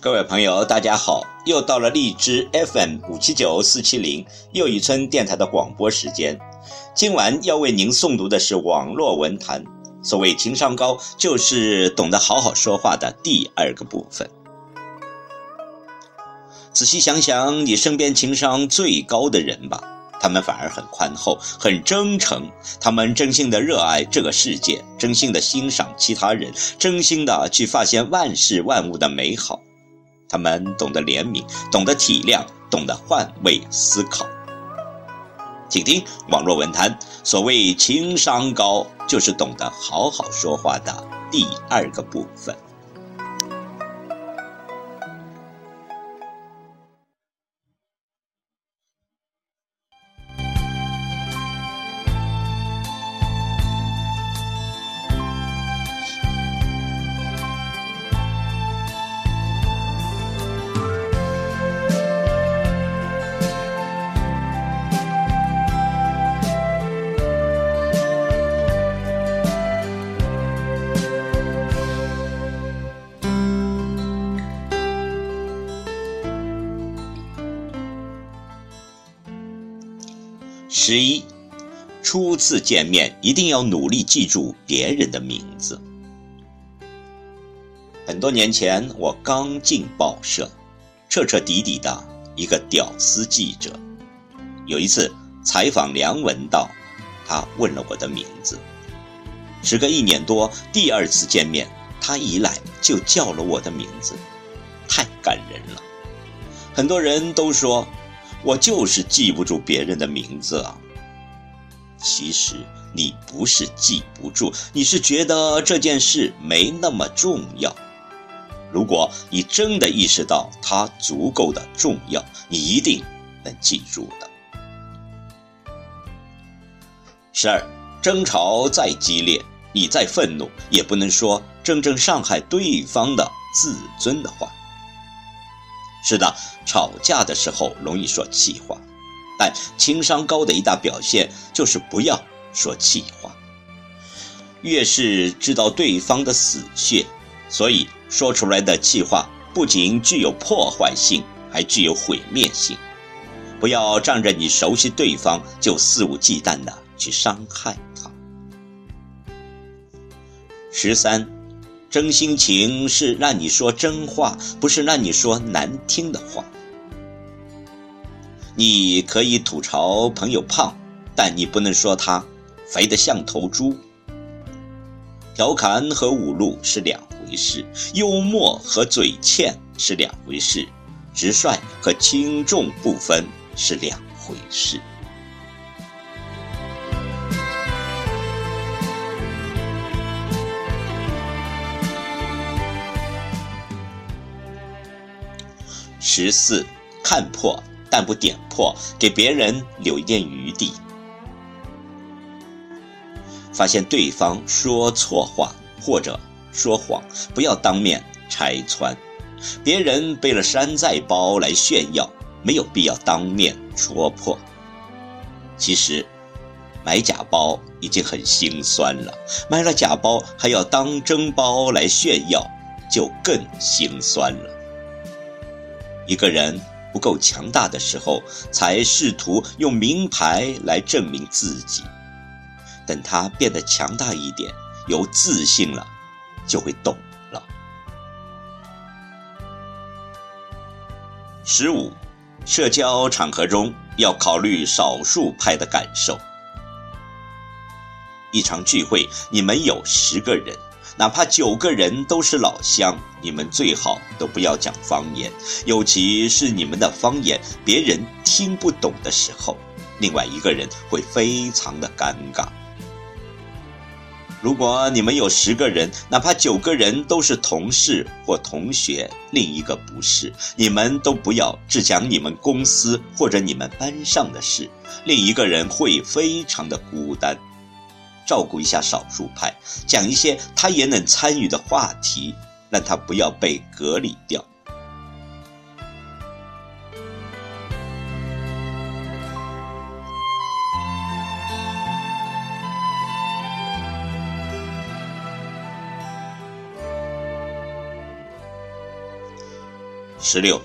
各位朋友，大家好！又到了荔枝 FM 五七九四七零又一村电台的广播时间。今晚要为您诵读的是网络文坛。所谓情商高，就是懂得好好说话的第二个部分。仔细想想，你身边情商最高的人吧，他们反而很宽厚、很真诚，他们真心的热爱这个世界，真心的欣赏其他人，真心的去发现万事万物的美好。他们懂得怜悯，懂得体谅，懂得换位思考。请听网络文坛，所谓情商高，就是懂得好好说话的第二个部分。十一，初次见面一定要努力记住别人的名字。很多年前，我刚进报社，彻彻底底的一个屌丝记者。有一次采访梁文道，他问了我的名字。时隔一年多，第二次见面，他一来就叫了我的名字，太感人了。很多人都说。我就是记不住别人的名字啊。其实你不是记不住，你是觉得这件事没那么重要。如果你真的意识到它足够的重要，你一定能记住的。十二，争吵再激烈，你再愤怒，也不能说真正伤害对方的自尊的话。是的，吵架的时候容易说气话，但情商高的一大表现就是不要说气话。越是知道对方的死穴，所以说出来的气话不仅具有破坏性，还具有毁灭性。不要仗着你熟悉对方就肆无忌惮的去伤害他。十三。真心情是让你说真话，不是让你说难听的话。你可以吐槽朋友胖，但你不能说他肥得像头猪。调侃和侮辱是两回事，幽默和嘴欠是两回事，直率和轻重不分是两回事。十四，看破但不点破，给别人留一点余地。发现对方说错话或者说谎，不要当面拆穿。别人背了山寨包来炫耀，没有必要当面戳破。其实，买假包已经很心酸了，买了假包还要当真包来炫耀，就更心酸了。一个人不够强大的时候，才试图用名牌来证明自己。等他变得强大一点，有自信了，就会懂了。十五，社交场合中要考虑少数派的感受。一场聚会，你们有十个人。哪怕九个人都是老乡，你们最好都不要讲方言，尤其是你们的方言别人听不懂的时候，另外一个人会非常的尴尬。如果你们有十个人，哪怕九个人都是同事或同学，另一个不是，你们都不要只讲你们公司或者你们班上的事，另一个人会非常的孤单。照顾一下少数派，讲一些他也能参与的话题，让他不要被隔离掉。十六，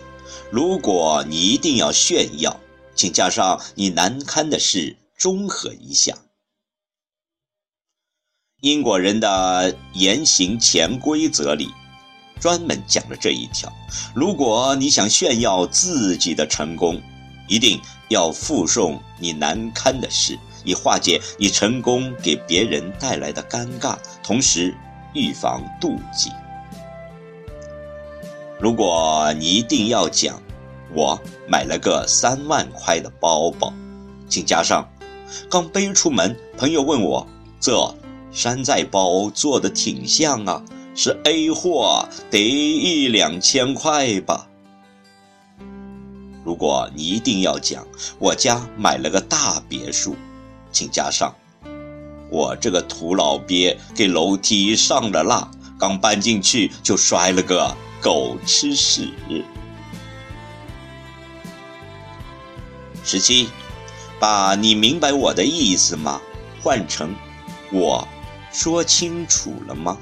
如果你一定要炫耀，请加上你难堪的事，中和一下。英国人的言行潜规则里，专门讲了这一条：如果你想炫耀自己的成功，一定要附送你难堪的事，以化解你成功给别人带来的尴尬，同时预防妒忌。如果你一定要讲，我买了个三万块的包包，请加上，刚背出门，朋友问我，这山寨包做的挺像啊，是 A 货，得一两千块吧。如果你一定要讲，我家买了个大别墅，请加上，我这个土老鳖给楼梯上了蜡，刚搬进去就摔了个。狗吃屎。十七，把你明白我的意思吗？换成我说清楚了吗？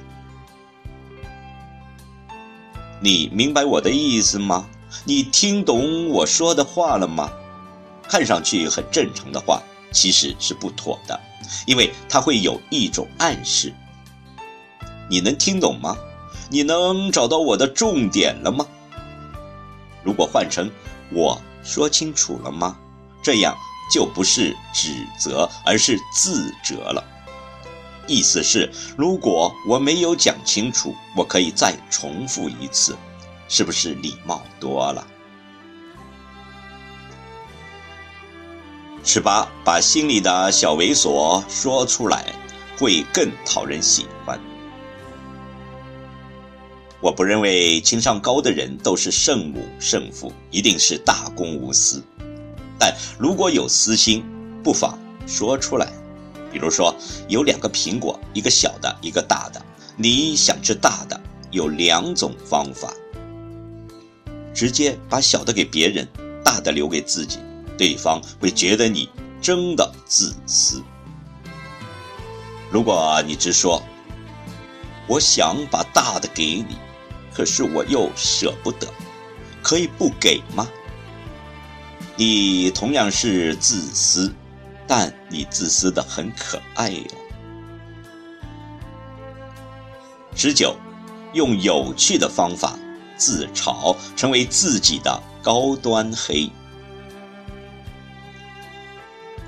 你明白我的意思吗？你听懂我说的话了吗？看上去很正常的话，其实是不妥的，因为它会有一种暗示。你能听懂吗？你能找到我的重点了吗？如果换成我说清楚了吗？这样就不是指责，而是自责了。意思是，如果我没有讲清楚，我可以再重复一次，是不是礼貌多了？十八，把心里的小猥琐说出来，会更讨人喜欢。我不认为情商高的人都是圣母圣父，一定是大公无私。但如果有私心，不妨说出来。比如说，有两个苹果，一个小的，一个大的，你想吃大的，有两种方法：直接把小的给别人，大的留给自己，对方会觉得你真的自私。如果你直说，我想把大的给你。可是我又舍不得，可以不给吗？你同样是自私，但你自私的很可爱哟。十九，用有趣的方法自嘲，成为自己的高端黑。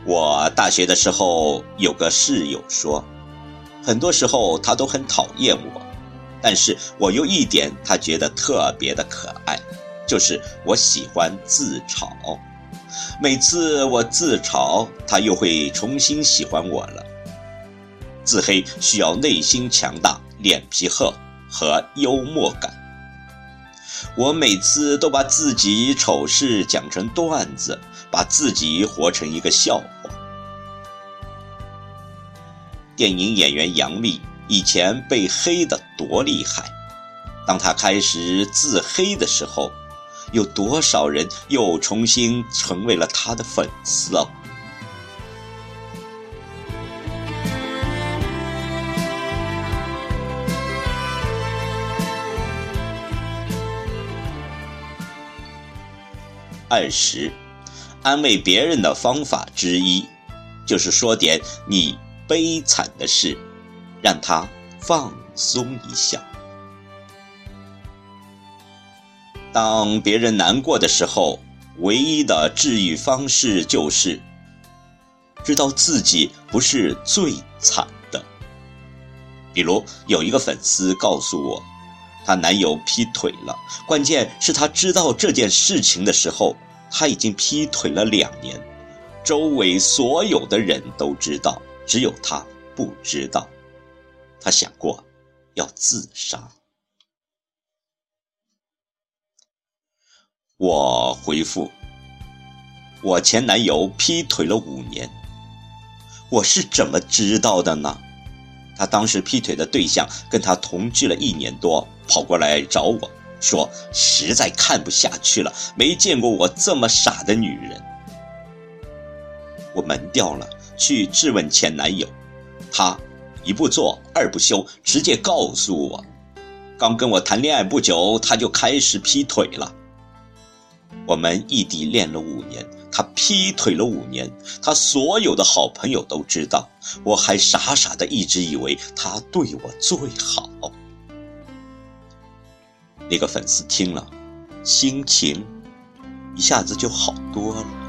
我大学的时候有个室友说，很多时候他都很讨厌我。但是我有一点，他觉得特别的可爱，就是我喜欢自嘲。每次我自嘲，他又会重新喜欢我了。自黑需要内心强大、脸皮厚和幽默感。我每次都把自己丑事讲成段子，把自己活成一个笑话。电影演员杨幂。以前被黑的多厉害，当她开始自黑的时候，有多少人又重新成为了他的粉丝哦？二十，安慰别人的方法之一，就是说点你悲惨的事。让他放松一下。当别人难过的时候，唯一的治愈方式就是知道自己不是最惨的。比如，有一个粉丝告诉我，她男友劈腿了，关键是她知道这件事情的时候，他已经劈腿了两年，周围所有的人都知道，只有他不知道。他想过要自杀。我回复：我前男友劈腿了五年，我是怎么知道的呢？他当时劈腿的对象跟他同居了一年多，跑过来找我说，实在看不下去了，没见过我这么傻的女人。我门掉了，去质问前男友，他一不做二不休，直接告诉我，刚跟我谈恋爱不久，他就开始劈腿了。我们异地恋了五年，他劈腿了五年，他所有的好朋友都知道，我还傻傻的一直以为他对我最好。那个粉丝听了，心情一下子就好多了。